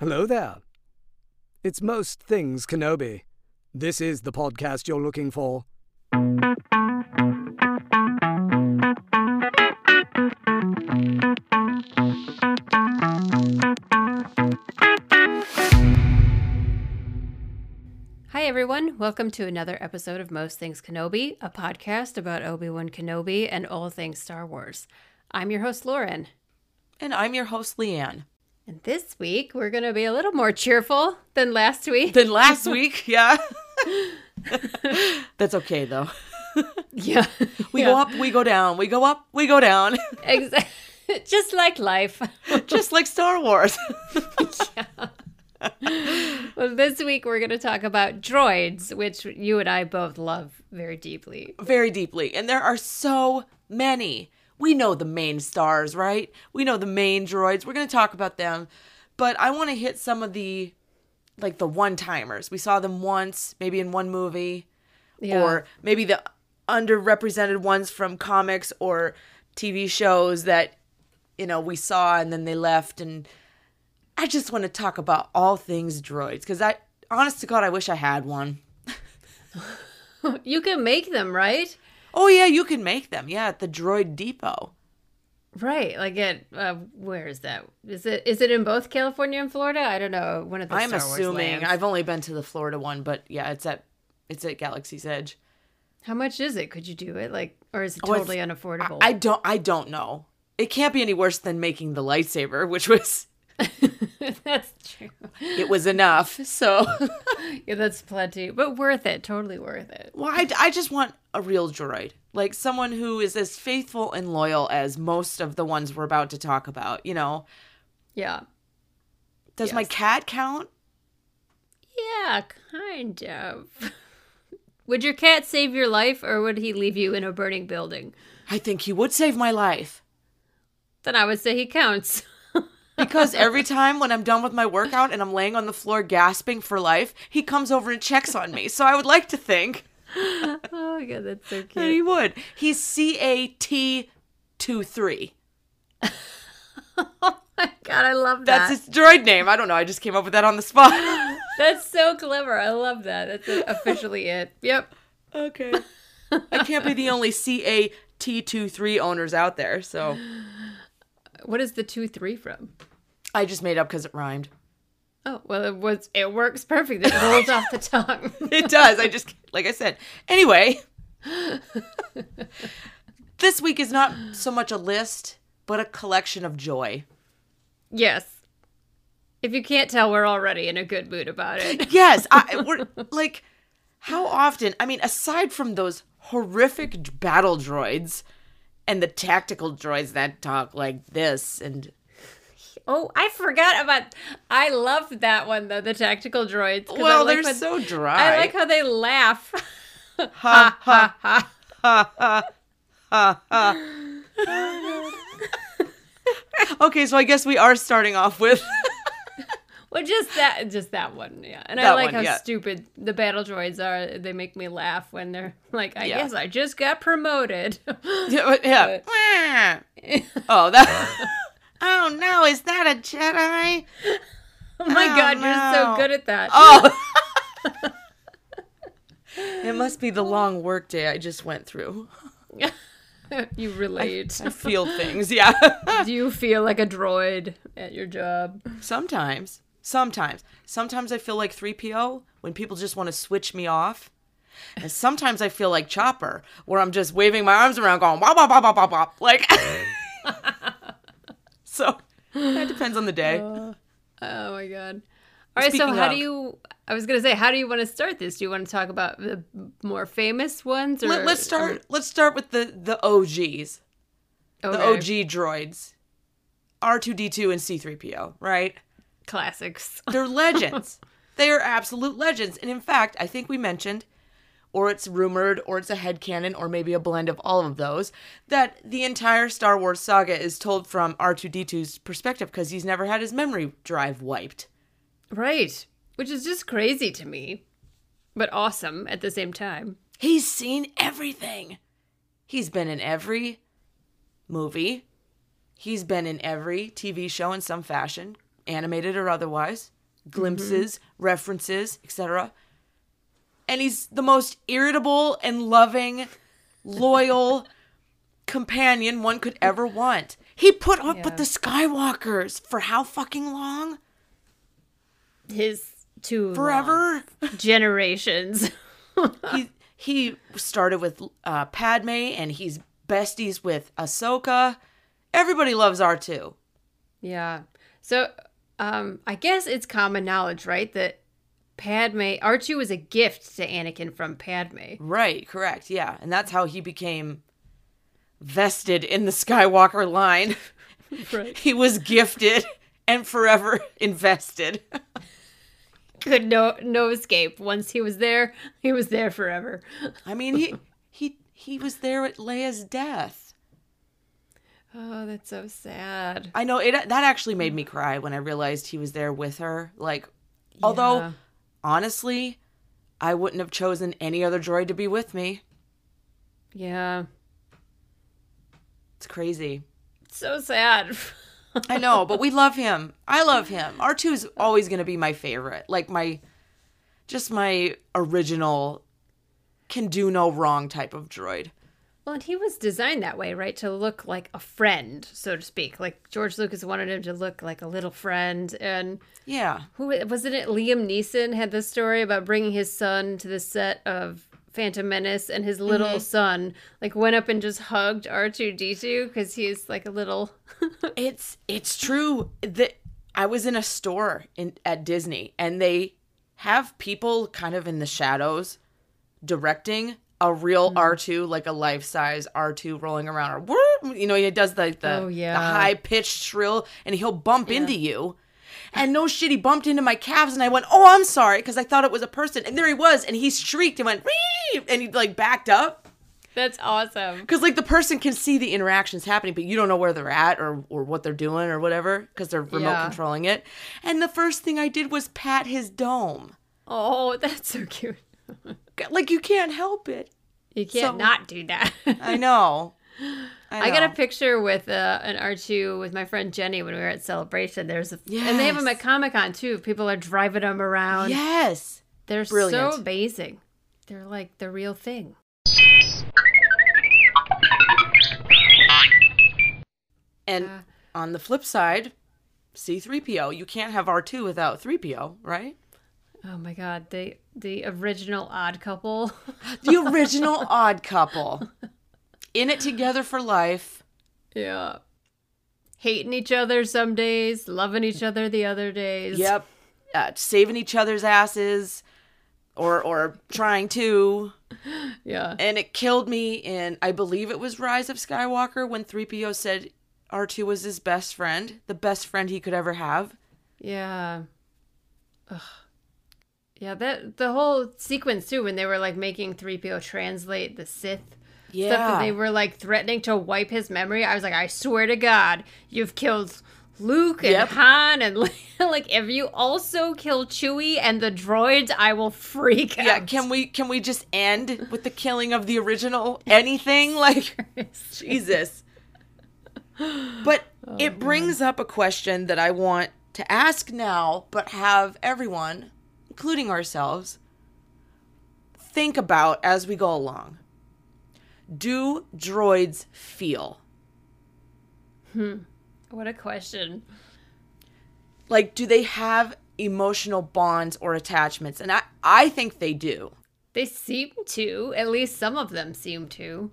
Hello there. It's Most Things Kenobi. This is the podcast you're looking for. Hi, everyone. Welcome to another episode of Most Things Kenobi, a podcast about Obi Wan Kenobi and all things Star Wars. I'm your host, Lauren. And I'm your host, Leanne. And this week, we're going to be a little more cheerful than last week. Than last week, yeah. That's okay, though. yeah. We go up, we go down. We go up, we go down. Exactly. Just like life. Just like Star Wars. Yeah. Well, this week, we're going to talk about droids, which you and I both love very deeply. Very deeply. And there are so many. We know the main stars, right? We know the main droids. We're going to talk about them. But I want to hit some of the, like the one timers. We saw them once, maybe in one movie. Yeah. or maybe the underrepresented ones from comics or TV shows that you know we saw and then they left and I just want to talk about all things droids cuz I honest to god I wish I had one. You can make them, right? Oh yeah, you can make them. Yeah, at the Droid Depot. Right, like at uh, where is that? Is it is it in both California and Florida? I don't know. One of the I'm Star assuming. I've only been to the Florida one, but yeah, it's at it's at Galaxy's Edge. How much is it? Could you do it? Like, or is it Oh, totally unaffordable? I don't I don't know. It can't be any worse than making the lightsaber, which was that's true. it was enough. So Yeah, that's plenty, but worth it. Totally worth it. Well, I, I just want a real droid. Like someone who is as faithful and loyal as most of the ones we're about to talk about, you know. Yeah. Does my cat count? Yeah, kind of. would your cat save your life, or would he leave you in a burning building? I think he would save my life. Then I would say he counts. Because every time when I'm done with my workout and I'm laying on the floor gasping for life, he comes over and checks on me. So I would like to think oh my god, that's so cute. that he would. He's C A T 2 3. oh my god, I love that. That's that. his droid name. I don't know. I just came up with that on the spot. That's so clever. I love that. That's officially it. Yep. okay. I can't be the only C A T 2 3 owners out there. So. What is the two three from? I just made up because it rhymed. Oh well, it was. It works perfect. It rolls off the tongue. It does. I just, like I said. Anyway, this week is not so much a list, but a collection of joy. Yes. If you can't tell, we're already in a good mood about it. Yes, I, we're like, how often? I mean, aside from those horrific battle droids and the tactical droids that talk like this, and Oh, I forgot about. I love that one though. The tactical droids. Well, like they're when- so dry. I like how they laugh. ha ha ha. ha ha ha ha. okay, so I guess we are starting off with. Well, just that, just that one, yeah. And I like one, how yeah. stupid the battle droids are. They make me laugh when they're like, "I Yeah. guess I just got promoted." Yeah. yeah. oh, that. oh no! Is that a Jedi? oh my Oh, god, you're so good at that. Oh. it must be the long work day I just went through. you relate. I feel things, yeah. Do you feel like a droid at your job? Sometimes. Sometimes. Sometimes I feel like 3PO when people just want to switch me off. And sometimes I feel like Chopper, where I'm just waving my arms around going wop wop wop wop wop wop. Like So that depends on the day. Uh, oh my god. All right, so how of- do you I was going to say how do you want to start this? Do you want to talk about the more famous ones or Let, us start let's start with the the OGs. or, The OG droids. R2D2 and C3PO, right? Classics? They're legends. they are absolute legends. And in fact, I think we mentioned, or it's rumored, or it's a head headcanon, or maybe a blend of all of those, that the entire Star Wars saga is told from R2D2's perspective because he's never had his memory drive wiped. Right. Which is just crazy to me, but awesome at the same time. He's seen everything. He's been in every movie. He's been in every TV show in some fashion, animated or otherwise, glimpses, references, etc. And he's the most irritable and loving, loyal companion one could ever want. He put up Yeah. with the Skywalkers for how fucking long? His two Forever? generations. he he started with uh, Padme, and he's besties with Ahsoka. Everybody loves R two. yeah. So, um, I guess it's common knowledge, right, that Padme R2 was a gift to Anakin from Padme. Right, correct, yeah, and that's how he became vested in the Skywalker line. Right. he was gifted and forever invested. Could no no escape. Once he was there, he was there forever. I mean, he he he was there at Leia's death. Oh, that's so sad. I know it. That actually made me cry when I realized he was there with her. Like, although honestly, I wouldn't have chosen any other droid to be with me. Yeah. It's crazy. So sad. I know, but we love him. I love him. R2 is always going to be my favorite. Like my just my original can do no wrong type of droid. Well, and he was designed that way, right? To look like a friend, so to speak. Like George Lucas wanted him to look like a little friend. And Yeah. who wasn't it? Liam Neeson had this story about bringing his son to the set of Phantom Menace, and his little Mm-hmm. son like went up and just hugged R two D two because he's like a little. It's it's true that I was in a store in at Disney and they have people kind of in the shadows directing a real mm-hmm. R2 like a life-size R2 rolling around or "Whoop," you know he does like the, Oh, yeah. the high pitched shrill and he'll bump into you. And no shit, he bumped into my calves, and I went, "Oh, I'm sorry," because I thought it was a person. And there he was, and he shrieked and went, "Wee!" and he like backed up. That's awesome. Because like the person can see the interactions happening, but you don't know where they're at or or what they're doing or whatever because they're remote Yeah. controlling it. And the first thing I did was pat his dome. Oh, that's so cute. Like you can't help it. You can't So- not do that. I know. I got a picture with uh, an R2 with my friend Jenny when we were at Celebration. There's a, and they have them at Comic Con too. People are driving them around. Yes. They're so Brilliant. amazing. They're like the real thing. And Yeah. on the flip side, C3PO, you can't have R2 without 3PO, right? Oh my god, the the original Odd Couple. The original odd couple. In it together for life. yeah. Hating each other some days, loving each other the other days. Yep. Uh, saving each other's asses or or trying to. Yeah. And it killed me in I believe it was Rise of Skywalker when 3PO said R2 was his best friend, the best friend he could ever have. Yeah. Ugh. Yeah, that the whole sequence too when they were like making 3PO translate the Sith stuff Yeah. and they were like threatening to wipe his memory. I was like, I swear to God, you've killed Luke and Yep. Han and like if you also kill Chewie and the droids, I will freak out. yeah, can we can we just end with the killing of the original anything like Jesus. But oh, it brings up a question that I want to ask now, but have everyone, including ourselves, think about as we go along. Do droids feel? Hmm. What a question. Like, do they have emotional bonds or attachments? And I, I think they do. They seem to, at least some of them seem to.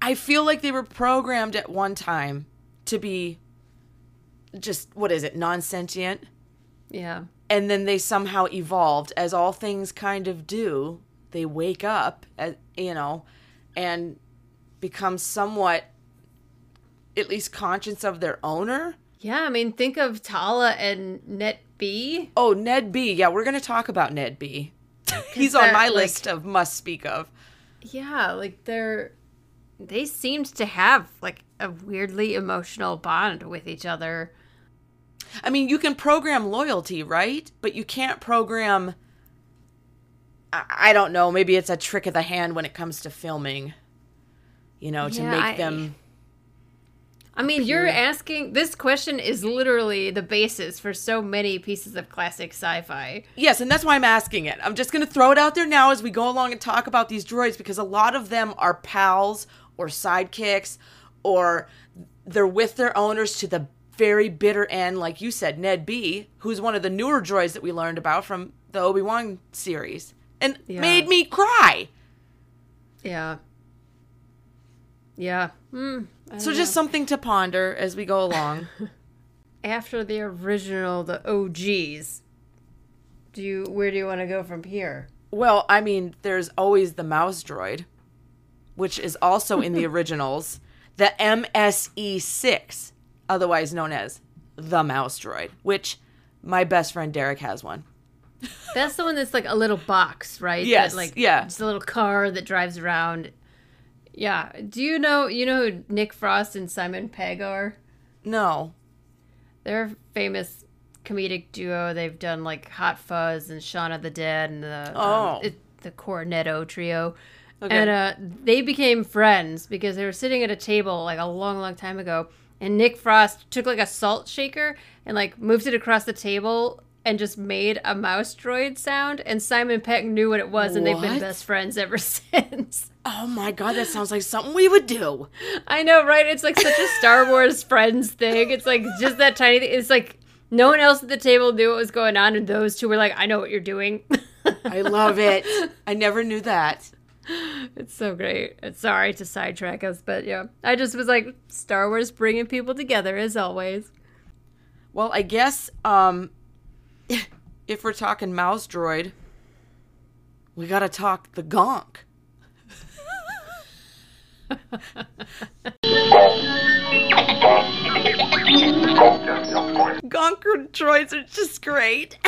I feel like they were programmed at one time to be just, what is it, non sentient? Yeah. And then they somehow evolved. As all things kind of do they wake up as, you know and become somewhat at least conscious of their owner. Yeah, I mean, think of Tala and ned B. oh ned b. Yeah we're going to talk about ned b. He's on my like- list of must speak of. Yeah, like they're they seemed to have like a weirdly emotional bond with each other. I mean you can program loyalty right but you can't program I, I don't know maybe it's a trick of the hand when it comes to filming you know to Yeah, make I- them I mean, you're asking this question is literally the basis for so many pieces of classic sci-fi. Yes, and that's why I'm asking it. I'm just going to throw it out there now as we go along and talk about these droids because a lot of them are pals or sidekicks or they're with their owners to the very bitter end, like you said, Ned B, who's one of the newer droids that we learned about from the Obi Wan series, and Yeah. made me cry. Yeah. Yeah. Hmm. I So just know. something to ponder as we go along. after the original, the OGs. Do you where do you want to go from here? well, I mean, there's always the mouse droid, which is also in the originals, the MSE6, otherwise known as the mouse droid, which my best friend Derek has one. That's the one that's like a little box, right? Yes, That, like yeah. It's a little car that drives around. Yeah. Do you know you know who Nick Frost and Simon Pegg are? No. They're a famous comedic duo. They've done like Hot Fuzz and Shaun of the Dead and the Oh. um, it, the Cornetto trio. Okay. And uh, they became friends because they were sitting at a table like a long, long time ago. And Nick Frost took like a salt shaker and like moved it across the table and just made a mouse droid sound. And Simon Pegg knew what it was, and they've been best friends ever since. Oh my god, that sounds like something we would do. I know, right? It's like such a Star Wars friends thing. It's like just that tiny thing. It's like no one else at the table knew what was going on, and those two were like, I know what you're doing. I love it. I never knew that. It's so great. It's sorry to sidetrack us, but yeah, I just was like Star Wars bringing people together as always. Well, I guess um if we're talking mouse droid, we got to talk the gonk. Gonker droids are just great.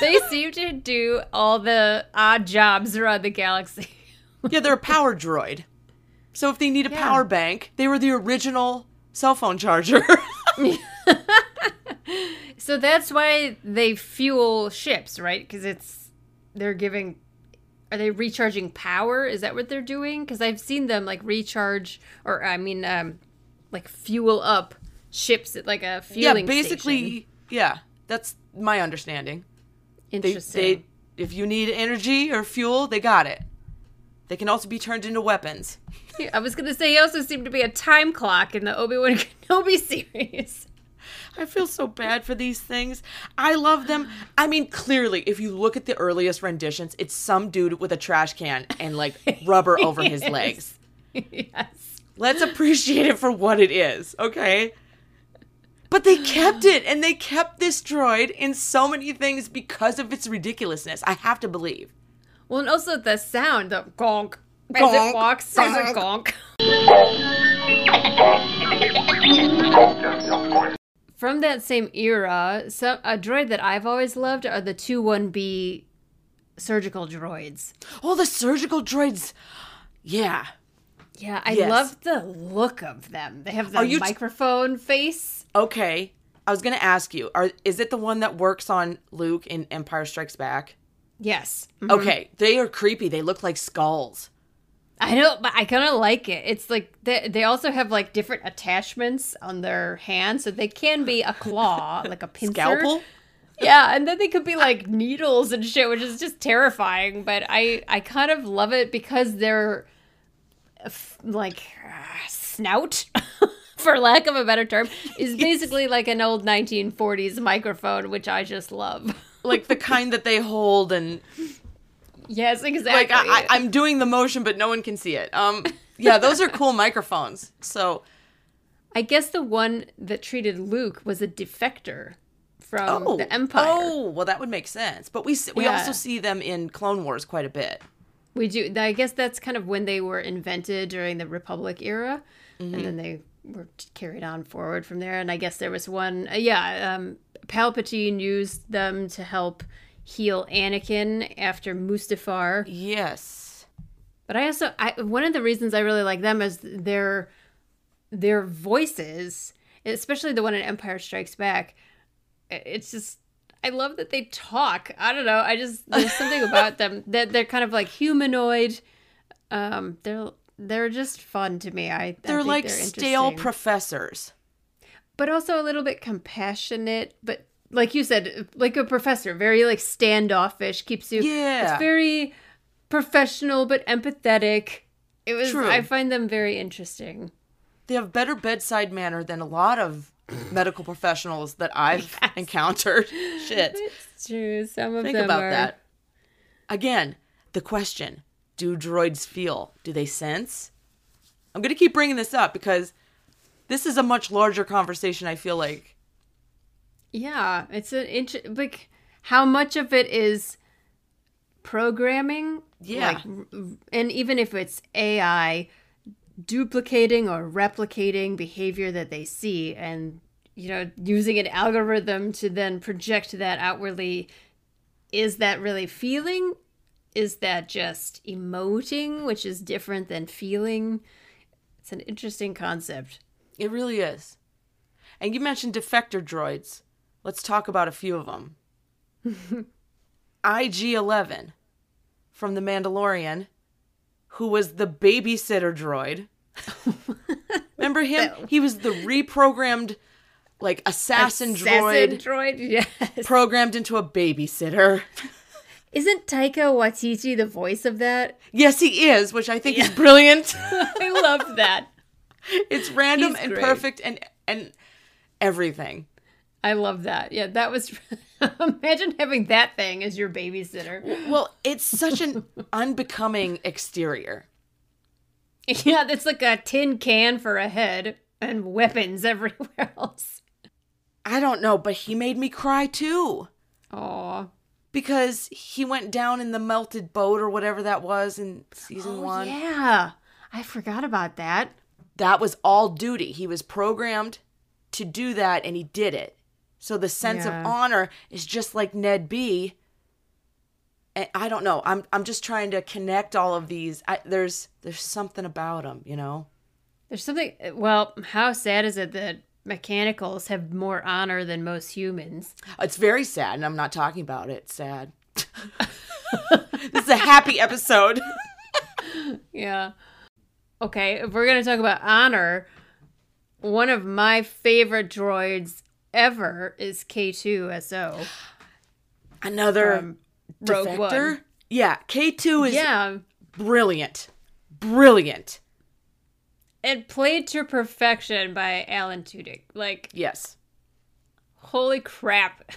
They seem to do all the odd jobs around the galaxy. Yeah, they're a power droid. So if they need a Yeah. power bank, they were the original cell phone charger. So that's why they fuel ships, right? Because it's they're giving. Are they recharging power? Is that what they're doing? Because I've seen them like recharge, or I mean, um, like fuel up ships at like a yeah, fueling basically, station. yeah, that's my understanding. They, Interesting. they, if you need energy or fuel, they got it. They can also be turned into weapons. I was gonna say he also seemed to be a time clock in the Obi Wan Kenobi series. I feel so bad for these things. I love them. I mean, clearly, if you look at the earliest renditions, it's some dude with a trash can and like rubber over his Yes. legs. yes. Let's appreciate it for what it is, okay? But they kept it, and they kept this droid in so many things because of its ridiculousness. I have to believe. Well, and also the sound, the gonk, as it walks, there's a gonk. From that same era, some a droid that I've always loved are the 2-1B surgical droids. Oh, the surgical droids. Yeah. Yeah, I Yes. love the look of them. They have the Are you t- microphone face. Okay. I was gonna ask you, are is it the one that works on Luke in Empire Strikes Back? Yes. Mhm. Okay, they are creepy. They look like skulls. I know, but I kind of like it. It's like they, they also have like different attachments on their hands, so they can be a claw, like a pincer. Scalpel? Yeah, and then they could be like needles and shit, which is just terrifying. But I I kind of love it because they're f- like uh, snout, for lack of a better term, is basically like an old 1940s microphone, which I just love. Like the kind that they hold and yes, exactly. like I, I, I'm doing the motion, but no one can see it. Um, yeah, those are cool microphones. So I guess the one that treated Luke was a defector from oh, the Empire. Oh, well, that would make sense. But we we Yeah. also see them in Clone Wars quite a bit. We do. I guess that's kind of when they were invented during the Republic era, Mm-hmm. and then they were carried on forward from there. And I guess there was one. Uh, yeah, um, Palpatine used them to help heal Anakin after Mustafar. Yes. But I also, I, one of the reasons I really like them is their their voices, especially the one in Empire Strikes Back. It's just I love that they talk. I don't know. I just there's something about them that they're kind of like humanoid. Um, they're they're just fun to me. I They're like they're stale professors. But also a little bit compassionate, but like you said, like a professor, very like standoffish, keeps you Yeah. It's very professional but empathetic. It was True. I find them very interesting. They have better bedside manner than a lot of medical professionals that I've encountered. Shit. It's true. Some of them Think them about are that. Again, the question do droids feel? Do they sense? I'm going to keep bringing this up because this is a much larger conversation, I feel like. Yeah, it's an inch like how much of it is programming? Yeah. Like, and even if it's AI duplicating or replicating behavior that they see and you know using an algorithm to then project that outwardly is that really feeling is that just emoting which is different than feeling it's an interesting concept It really is. And you mentioned defector droids. Let's talk about a few of them. IG 11 from The Mandalorian, who was the babysitter droid. Remember him? He was the reprogrammed, like, assassin, droid droid yes programmed into a babysitter. Isn't Taika Waititi the voice of that? Yes, he is, which I think is brilliant. I love that. It's random He's and great. perfect and and everything. I love that. Yeah, that was. Imagine having that thing as your babysitter. Well, it's such an unbecoming exterior. Yeah, that's like a tin can for a head and weapons everywhere else. I don't know, but he made me cry too. Aw. Because he went down in the melted boat or whatever that was in season oh, one. Oh, Yeah, I forgot about that. That was all duty. He was programmed to do that and he did it. So the sense Yeah. of honor is just like Ned B. And I don't know. I'm I'm just trying to connect all of these. I, there's there's something about him, you know. There's something. Well, how sad is it that mechanicals have more honor than most humans? It's very sad, and I'm not talking about it. It's sad. this is a happy episode. Yeah. Okay, if we're going to talk about honor, one of my favorite droids ever is K2SO. Another Rogue defector. One. Yeah, K2 is Yeah, brilliant. Brilliant. and played to perfection by Alan Tudyk. Like, Yes. holy crap.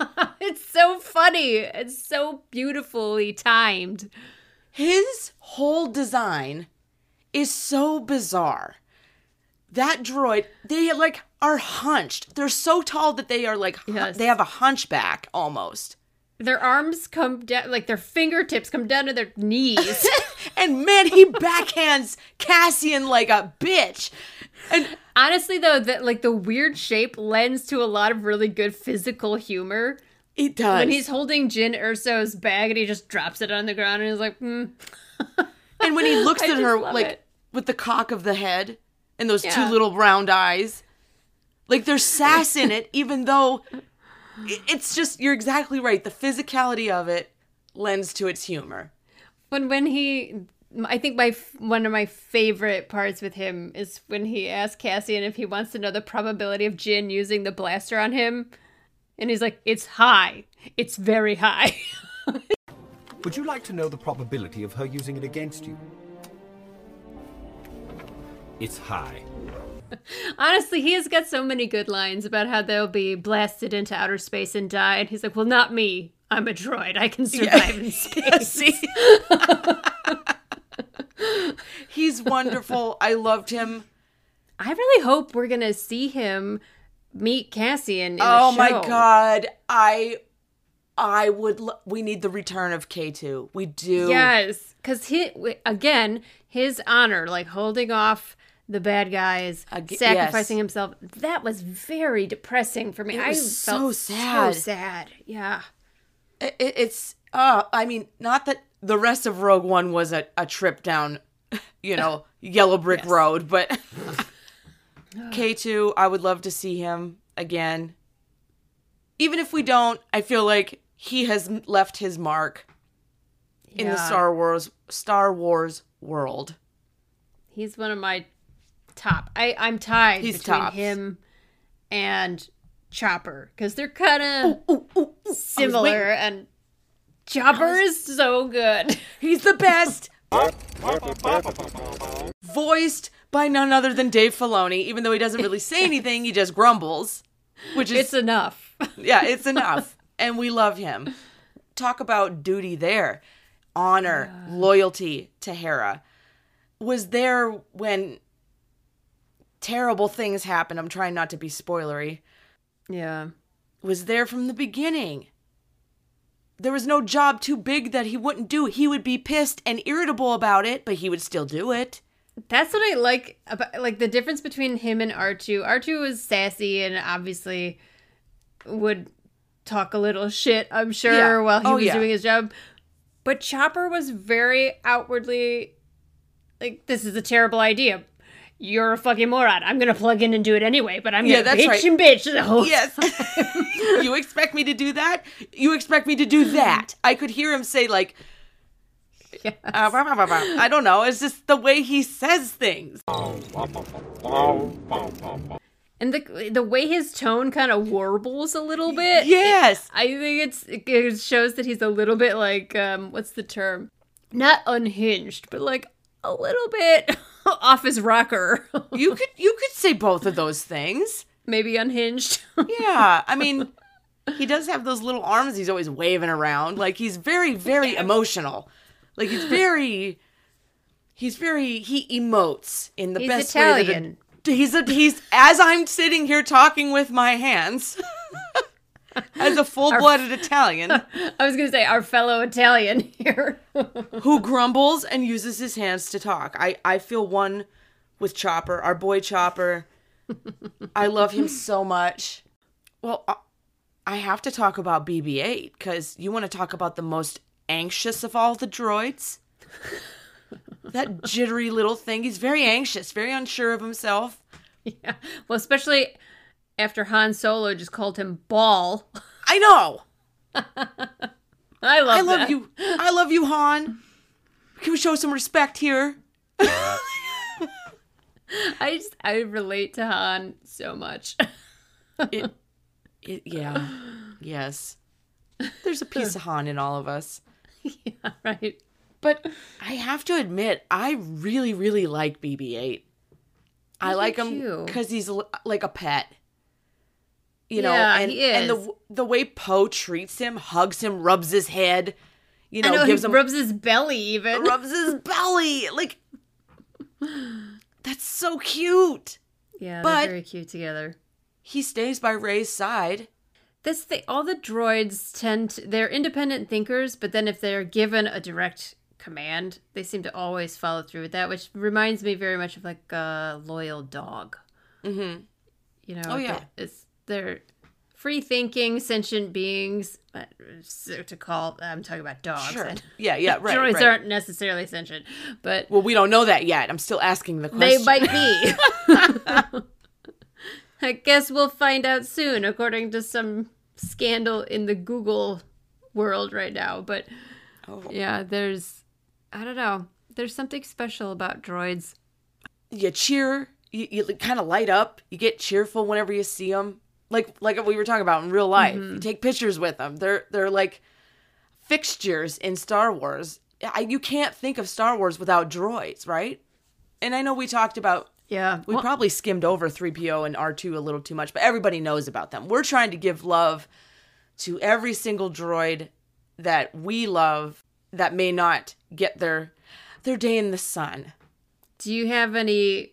it's so funny. It's so beautifully timed. His whole design is so bizarre. That droid, they like are hunched. They're so tall that they are like hu- Yes. they have a hunchback almost. Their arms come down, like their fingertips come down to their knees. And man, he backhands Cassian like a bitch. And Honestly, though, that like the weird shape lends to a lot of really good physical humor. it does. When he's holding Jyn Erso's bag and he just drops it on the ground and he's like, mm. and when he looks at her like it. with the cock of the head and those two little round eyes, like there's sass in it, even though it's just you're exactly right. The physicality of it lends to its humor. when when he, I think my one of my favorite parts with him is when he asks Cassian if he wants to know the probability of Jyn using the blaster on him, and he's like, "It's high. It's very high." Would you like to know the probability of her using it against you? It's high. Honestly, he has got so many good lines about how they'll be blasted into outer space and die, and he's like, "Well, not me. I'm a droid. I can survive in space." See? He's wonderful. I loved him. I really hope we're gonna see him meet Cassian. In Oh the my god. I I would lo- we need the return of K2. We do. Yes, because he again his honor, like holding off the bad guys, Ag- sacrificing yes. himself. That was very depressing for me. I was so sad. So sad. Yeah. It, it- it's uh I mean, not that the rest of Rogue One was a, a trip down, you know, yellow brick road, but K2, I would love to see him again. Even if we don't, I feel like he has left his mark in the Star Wars Star Wars world. He's one of my top. I I'm tied He's between tops. him and Chopper because they're kind of similar, and Chopper is so good. He's the best. Voiced by none other than Dave Filoni, even though he doesn't really say anything, he just grumbles, which is It's enough. yeah, it's enough. And we love him. Talk about duty there. Honor, loyalty to Hera. Was there when terrible things happened. I'm trying not to be spoilery. Yeah. Was there from the beginning. There was no job too big that he wouldn't do. He would be pissed and irritable about it, but he would still do it. That's what I like about like the difference between him and R2. R2 was sassy and obviously would talk a little shit, I'm sure, Yeah. while he Oh, was yeah. doing his job. But Chopper was very outwardly like this is a terrible idea. You're a fucking moron. I'm gonna plug in and do it anyway, but I'm Yeah, gonna that's bitch right. and bitch the whole Yes. you expect me to do that? You expect me to do that? I could hear him say like Yes. uh. I don't know. It's just the way he says things. And the the way his tone kind of warbles a little bit. Yes. I think it's it shows that he's a little bit like um what's the term? Not unhinged, but like a little bit off his rocker. You could you could say both of those things. Maybe unhinged. Yeah. I mean, he does have those little arms he's always waving around. Like he's very very emotional. Like he's very he's very he emotes in the He's best way that a- Italian. He's a he's as I'm sitting here talking with my hands. As a full-blooded Italian I was gonna say our fellow Italian here. who grumbles and uses his hands to talk. I I feel one with Chopper, our boy Chopper. I love him so much. Well, I- I have to talk about BB-8 because you want to talk about the most anxious of all the droids. That jittery little thing. He's very anxious, very unsure of himself. yeah. Well, especially after Han Solo just called him Ball. I know. I love I love that. you. I love you, Han. Can we show some respect here? I just I relate to Han so much. It, it, yeah. Yes. There's a piece of Han in all of us. yeah, right. But I have to admit, I really, really like BB-8. I like him because he's l- like a pet. You know, Yeah, and and the the way Poe treats him, hugs him, rubs his head, you know, know gives him rubs his belly even. rubs his belly, like that's so cute. yeah, but- they're very cute together. He stays by Rey's side. This thing, all the droids tend to, they're independent thinkers, but then if they're given a direct command, they seem to always follow through with that, which reminds me very much of like a loyal dog. Mm-hmm. You know, Oh, yeah. it's they're free thinking, sentient beings. To call, I'm talking about dogs. Sure. and Yeah, yeah, right. droids right. aren't necessarily sentient, but Well, we don't know that yet. I'm still asking the question. they might be. I guess we'll find out soon, according to some scandal in the Google world right now. But Oh. yeah, there's, I don't know, there's something special about droids. you cheer, you, you kind of light up, you get cheerful whenever you see them. Like like we were talking about in real life. Mm-hmm. You take pictures with them. They're they're like fixtures in Star Wars. I, you can't think of Star Wars without droids, right? And I know we talked about Yeah. we well, probably skimmed over 3PO and R2 a little too much, but everybody knows about them. We're trying to give love to every single droid that we love that may not get their their day in the sun. do you have any,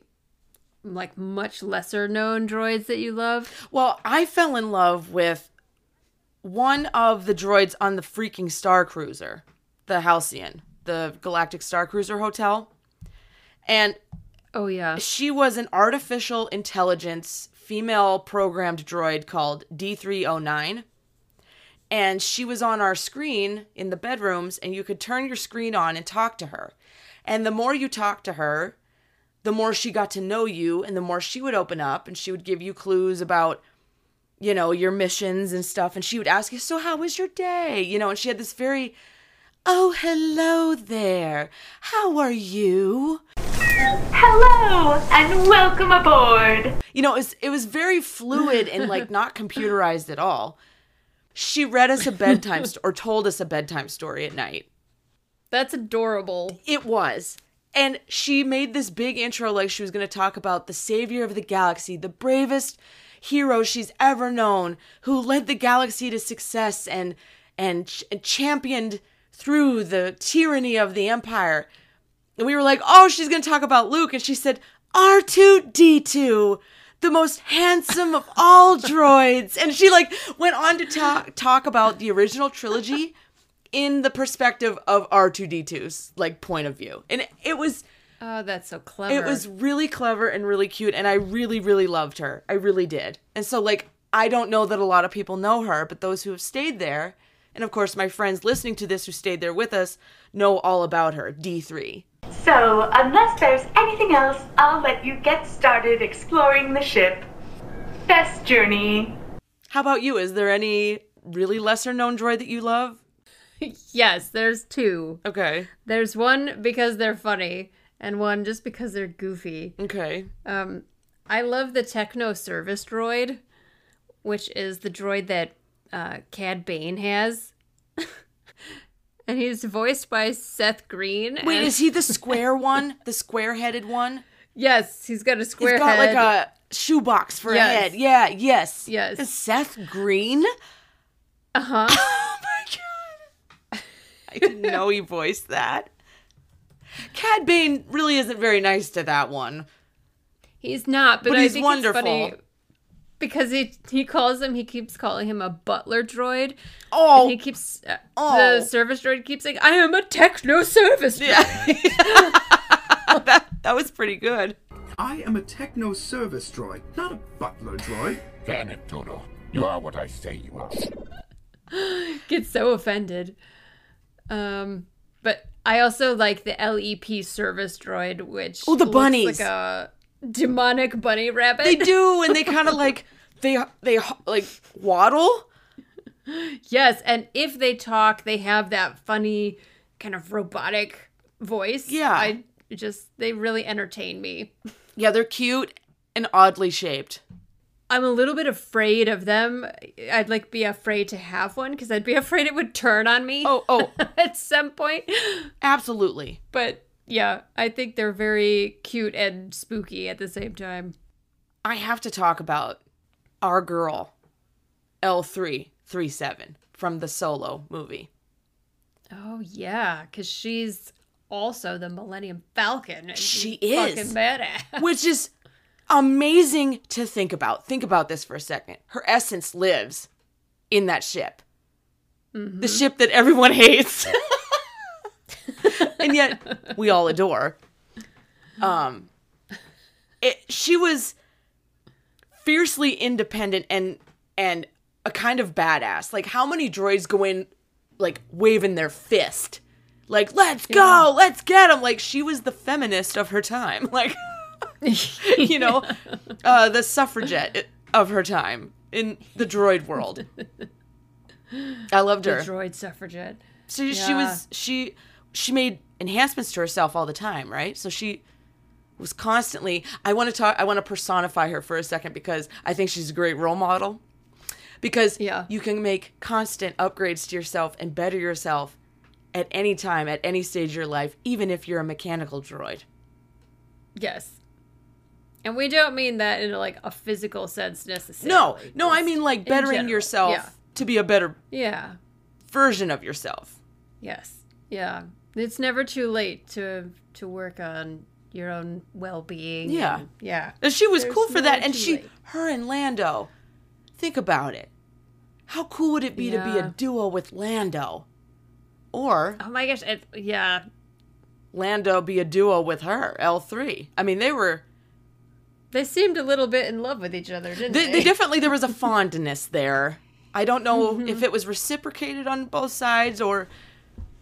like, much lesser known droids that you love? Well, I fell in love with one of the droids on the freaking Star Cruiser, the Halcyon, the Galactic Star Cruiser Hotel. And Oh, yeah. she was an artificial intelligence female programmed droid called D3-O9. And she was on our screen in the bedrooms, and you could turn your screen on and talk to her. And the more you talked to her, the more she got to know you, and the more she would open up and she would give you clues about, you know, your missions and stuff. And she would ask you, So, how was your day? You know, and she had this very, Oh, hello there. How are you? Hello and welcome aboard. You know, it was, it was very fluid and like not computerized at all. She read us a bedtime st- or told us a bedtime story at night. That's adorable. It was. And she made this big intro like she was going to talk about the savior of the galaxy, the bravest hero she's ever known, who led the galaxy to success and and, ch- and championed through the tyranny of the empire. And we were like, "Oh, she's going to talk about Luke." And she said, "R2D2, the most handsome of all droids." And she like went on to talk talk about the original trilogy in the perspective of R2D2's like point of view. And it, it was Oh, that's so clever. it was really clever and really cute and I really really loved her. I really did. And so like I don't know that a lot of people know her, but those who have stayed there and of course my friends listening to this who stayed there with us know all about her. D3. So, unless there's anything else, I'll let you get started exploring the ship. Best journey. How about you? Is there any really lesser known droid that you love? Yes, there's two. Okay. There's one because they're funny, and one just because they're goofy. Okay. Um, I love the Techno Service Droid, which is the droid that uh, Cad Bane has. and he's voiced by Seth Green. Wait, and- is he the square one? The square-headed one? Yes, he's got a square head. He's got head. like a shoebox for Yes. a head. Yeah, yes. Yes. Is Seth Green? Uh huh. Oh my god. I didn't know he voiced that. Cad Bane really isn't very nice to that one. He's not, but, But I he's wonderful. It's funny because he he calls him. He keeps calling him a butler droid. Oh, And he keeps uh, Oh. the service droid keeps saying, "I am a techno service droid." yeah. that, that was pretty good. I am a techno service droid, not a butler droid. Damn it, Todo. You are what I say you are. Gets so offended. Um, but I also like the LEP service droid, which Oh, the looks bunnies. like a demonic bunny rabbit. They do, and they kind of like they they like waddle. yes, and if they talk, they have that funny kind of robotic voice. Yeah. I just they really entertain me. Yeah, they're cute and oddly shaped. I'm a little bit afraid of them. I'd like be afraid to have one because I'd be afraid it would turn on me. Oh, oh, at some point. absolutely. But yeah, I think they're very cute and spooky at the same time. I have to talk about our girl, L337 from the Solo movie. Oh yeah, because she's also the Millennium Falcon. And She is. fucking badass. which is amazing to think about. Think about this for a second. Her essence lives in that ship, the mm-hmm. ship that everyone hates, and yet we all adore. Um, it, she was fiercely independent and and a kind of badass. Like how many droids go in like waving their fist, like "Let's go, let's get them." Like she was the feminist of her time. Like you know, uh, the suffragette of her time in the droid world. I loved The her. droid suffragette. So she was she she made enhancements to herself all the time, right? So she was constantly I want to talk I want to personify her for a second because I think she's a great role model. Because Yeah. you can make constant upgrades to yourself and better yourself at any time, at any stage of your life, even if you're a mechanical droid. Yes. And we don't mean that in like a physical sense necessarily. no, no, I mean like bettering yourself yeah. to be a better Yeah. version of yourself. Yes. Yeah. It's never too late to to work on your own well-being. Yeah. and- yeah. And she was There's cool for that. And she, late. her and Lando, think about it. How cool would it be to be a duo with Lando? Or Oh my gosh. It, yeah. Lando be a duo with her, L3. I mean, they were, They seemed a little bit in love with each other, didn't they, they? they definitely, there was a fondness there. I don't know mm-hmm. if it was reciprocated on both sides or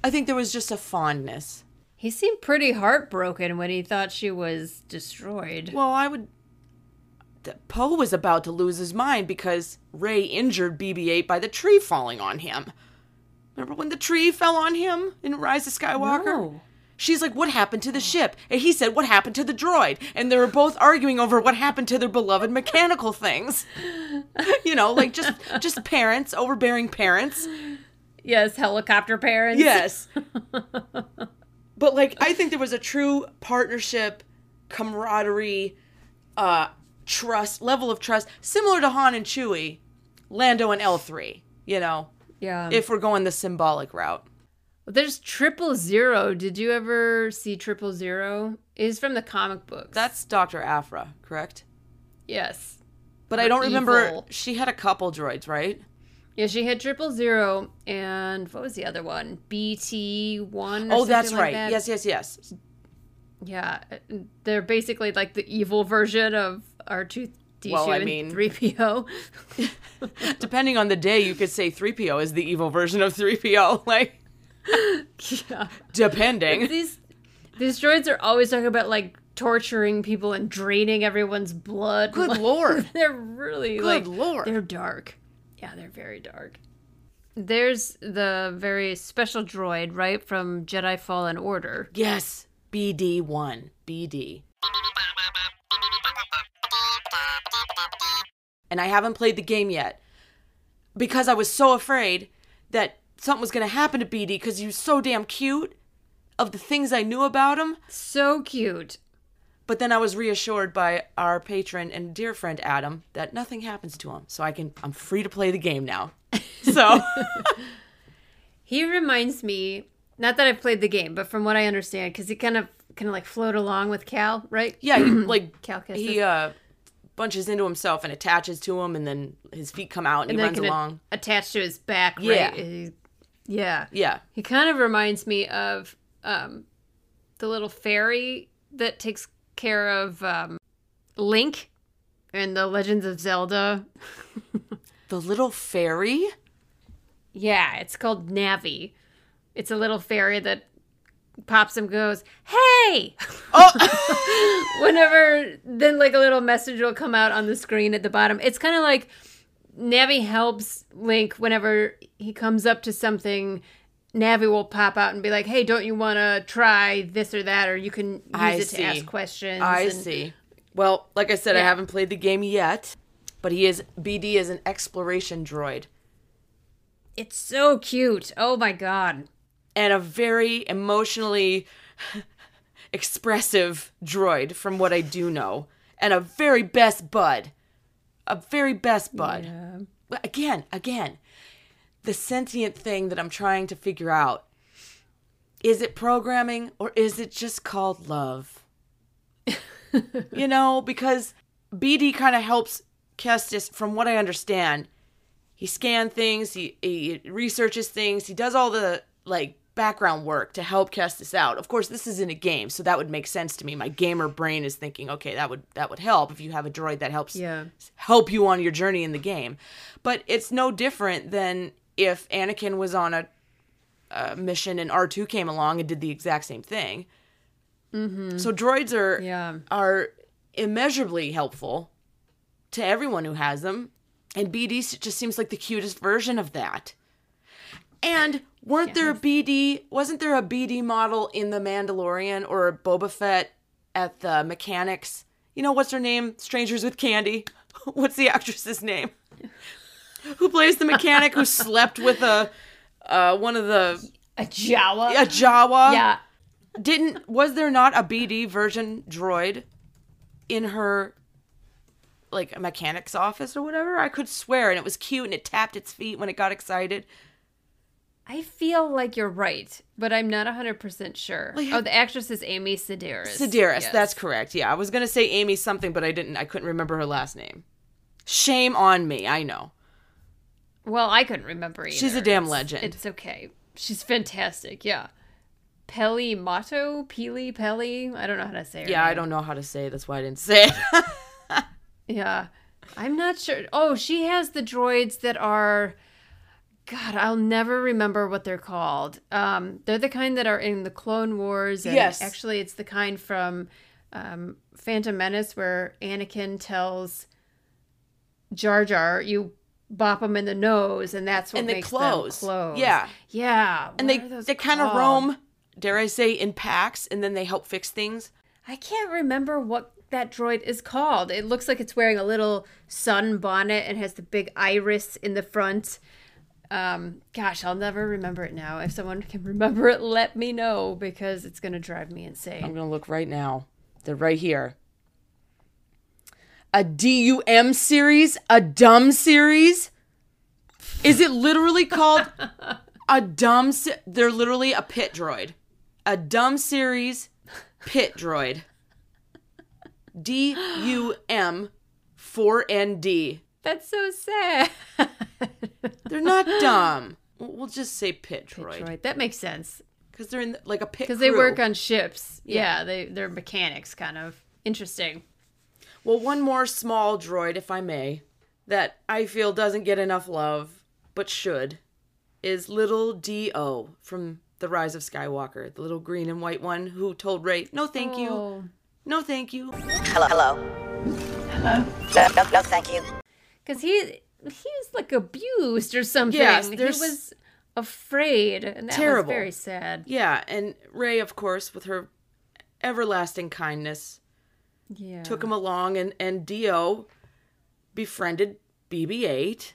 I think there was just a fondness. He seemed pretty heartbroken when he thought she was destroyed. Well, I would. Poe was about to lose his mind because Rey injured BB 8 by the tree falling on him. Remember when the tree fell on him in Rise of Skywalker? No. She's like, "What happened to the ship?" And he said, "What happened to the droid?" And they were both arguing over what happened to their beloved mechanical things. you know, like just just parents, overbearing parents. Yes, helicopter parents. Yes. but like I think there was a true partnership, camaraderie, uh trust, level of trust similar to Han and Chewie, Lando and L3, you know, Yeah. if we're going the symbolic route. There's Triple Zero. Did you ever see Triple Zero? Is from the comic books. That's Dr. Aphra, correct? yes. But I don't remember she had a couple droids, right? Yeah, she had Triple Zero, and what was the other one? BT One. Oh, that's right. Yes, yes, yes. Yeah, they're basically like the evil version of R two D two Well, I mean- three PO. Depending on the day, you could say 3PO is the evil version of 3PO. Like, yeah. depending. these these droids are always talking about like torturing people and draining everyone's blood. Good Like, lord. they're really Good like lord. they're dark. Yeah, they're very dark. There's the very special droid, right, from Jedi Fallen Order. Yes, BD1. BD. And I haven't played the game yet because I was so afraid that something was going to happen to BD because he was so damn cute of the things I knew about him. So cute. But then I was reassured by our patron and dear friend Adam that nothing happens to him. So I can I'm free to play the game now. So He reminds me, not that I've played the game, but from what I understand, because he kind of kind of like float along with Cal, right? yeah, he, like Cal Kestis. he uh bunches into himself and attaches to him and then his feet come out and, and he runs can a- along. attach to his back, Yeah. right? Yeah. Yeah. He kind of reminds me of um, the little fairy that takes care of um, Link in the Legends of Zelda. The little fairy? Yeah, it's called Navi. It's a little fairy that pops and goes, "Hey!" Oh, Whenever then like a little message will come out on the screen at the bottom. It's kind of like Navi helps Link whenever he comes up to something. Navi will pop out and be like, "Hey, don't you want to try this or that?" Or you can use I it see. to ask questions. I and- see. Well, like I said, I haven't played the game yet, but he is BD is an exploration droid It's so cute. Oh my god. and a very emotionally expressive droid from what I do know, and a very best bud. A very best bud. But again, again, the sentient thing that I'm trying to figure out is it programming or is it just called love? you know, because BD kind of helps Kestis, from what I understand. He scans things, he, he researches things, he does all the like background work to help Kestis out. Of course, this is in a game, so that would make sense to me. My gamer brain is thinking, okay, that would that would help if you have a droid that helps Yeah. help you on your journey in the game. But it's no different than if Anakin was on a, a mission and R2 came along and did the exact same thing. Mm-hmm. So droids are Yeah. are immeasurably helpful to everyone who has them, and BD just seems like the cutest version of that. And weren't there a BD? Wasn't there a BD model in the Mandalorian or Boba Fett at the mechanics? You know what's her name? Strangers with Candy. What's the actress's name? Who plays the mechanic who slept with a uh, one of the A Jawa. a Jawa? Yeah. Didn't was there not a BD version droid in her like a mechanic's office or whatever? I could swear, and it was cute, and it tapped its feet when it got excited. I feel like you're right, but I'm not 100% sure. You oh, the actress is Amy Sedaris. Sedaris, Yes. that's correct. Yeah, I was gonna say Amy something, but I didn't. I couldn't remember her last name. Shame on me. I know. Well, I couldn't remember either. She's a damn It's- legend. It's okay. She's fantastic. Yeah. Peli Motto? Pili Peli? I don't know how to say her Yeah, I don't know how to say. it. That's why I didn't say it. Yeah. I'm not sure. Oh, she has the droids that are God, I'll never remember what they're called. Um, they're the kind that are in the Clone Wars. And Yes. Actually, it's the kind from um, Phantom Menace where Anakin tells Jar Jar, "You bop them in the nose, and that's what And they makes close. them close." Yeah. yeah. and What they they kind of roam dare I say, in packs, and then they help fix things. I can't remember what that droid is called. It looks like it's wearing a little sun bonnet and has the big iris in the front. Um, gosh, I'll never remember it now. If someone can remember it, let me know because it's gonna drive me insane. I'm gonna look right now. They're right here. A DUM series? A dumb series? Is it literally called a dumb? Se- They're literally a pit droid. A dumb series pit droid. D U M 4ND. That's so sad. They're not dumb. We'll just say pit droid Droid. That makes sense because they're in the, like a pit. because they work on ships. Yeah, they they're mechanics, kind of interesting. Well, one more small droid, if I may, that I feel doesn't get enough love, but should, is little D.O. from The Rise of Skywalker, the little green and white one who told Rey, no thank you, Oh. no thank you. Hello. Hello. Hello. No, no, no, thank you. Because he he's like abused or something. Yes, he was afraid, and that Terrible. was very sad. Yeah, and Rey, of course, with her everlasting kindness, Yeah, took him along, and, and D.O. befriended BB 8,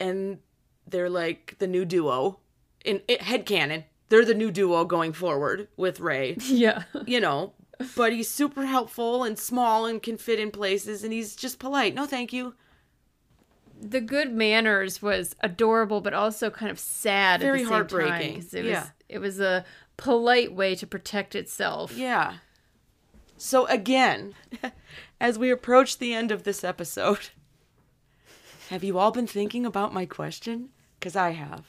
and they're like the new duo. In it, headcanon, they're the new duo going forward with Rey. yeah. you know, but he's super helpful and small and can fit in places and he's just polite. No, thank you. the good manners was adorable, but also kind of sad. Very at the same heartbreaking. Time, it Yeah. was it was a polite way to protect itself. Yeah. So again, as we approach the end of this episode, have you all been thinking about my question? Because I have.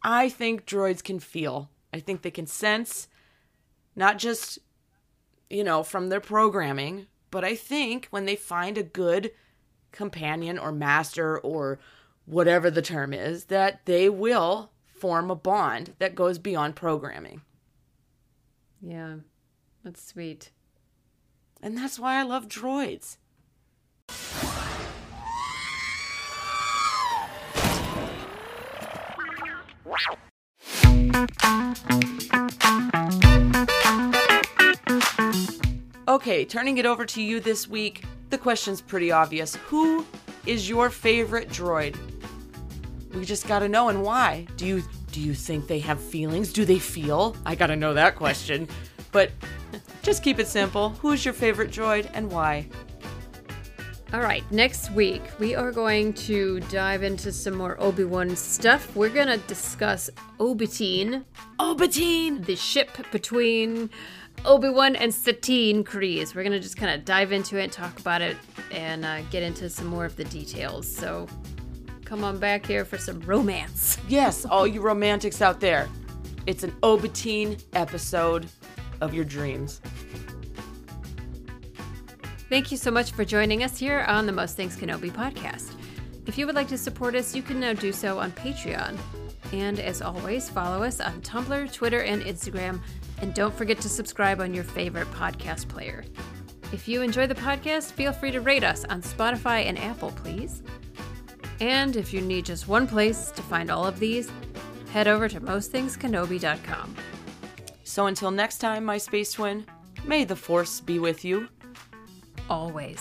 I think droids can feel. I think they can sense, not just, you know, from their programming, but I think when they find a good companion or master or whatever the term is, that they will form a bond that goes beyond programming. Yeah, that's sweet. And that's why I love droids. Okay, turning it over to you this week. The question's pretty obvious. Who is your favorite droid? We just gotta know and why. Do you do you think they have feelings? Do they feel? I gotta know that question. But just keep it simple. Who's your favorite droid and why? All right, next week we are going to dive into some more Obi Wan stuff. We're gonna discuss Obatine, Obatine! the ship between Obi Wan and Satine Kryze. We're gonna just kind of dive into it, talk about it, and uh, get into some more of the details. So come on back here for some romance. Yes, all you romantics out there. It's an Obatine episode of your dreams. Thank you so much for joining us here on the Most Things Kenobi podcast. If you would like to support us, you can now do so on Patreon. And as always, follow us on Tumblr, Twitter, and Instagram. And don't forget to subscribe on your favorite podcast player. If you enjoy the podcast, feel free to rate us on Spotify and Apple, please. And if you need just one place to find all of these, head over to mostthingskenobi.com. So until next time, my space twin, may the force be with you always.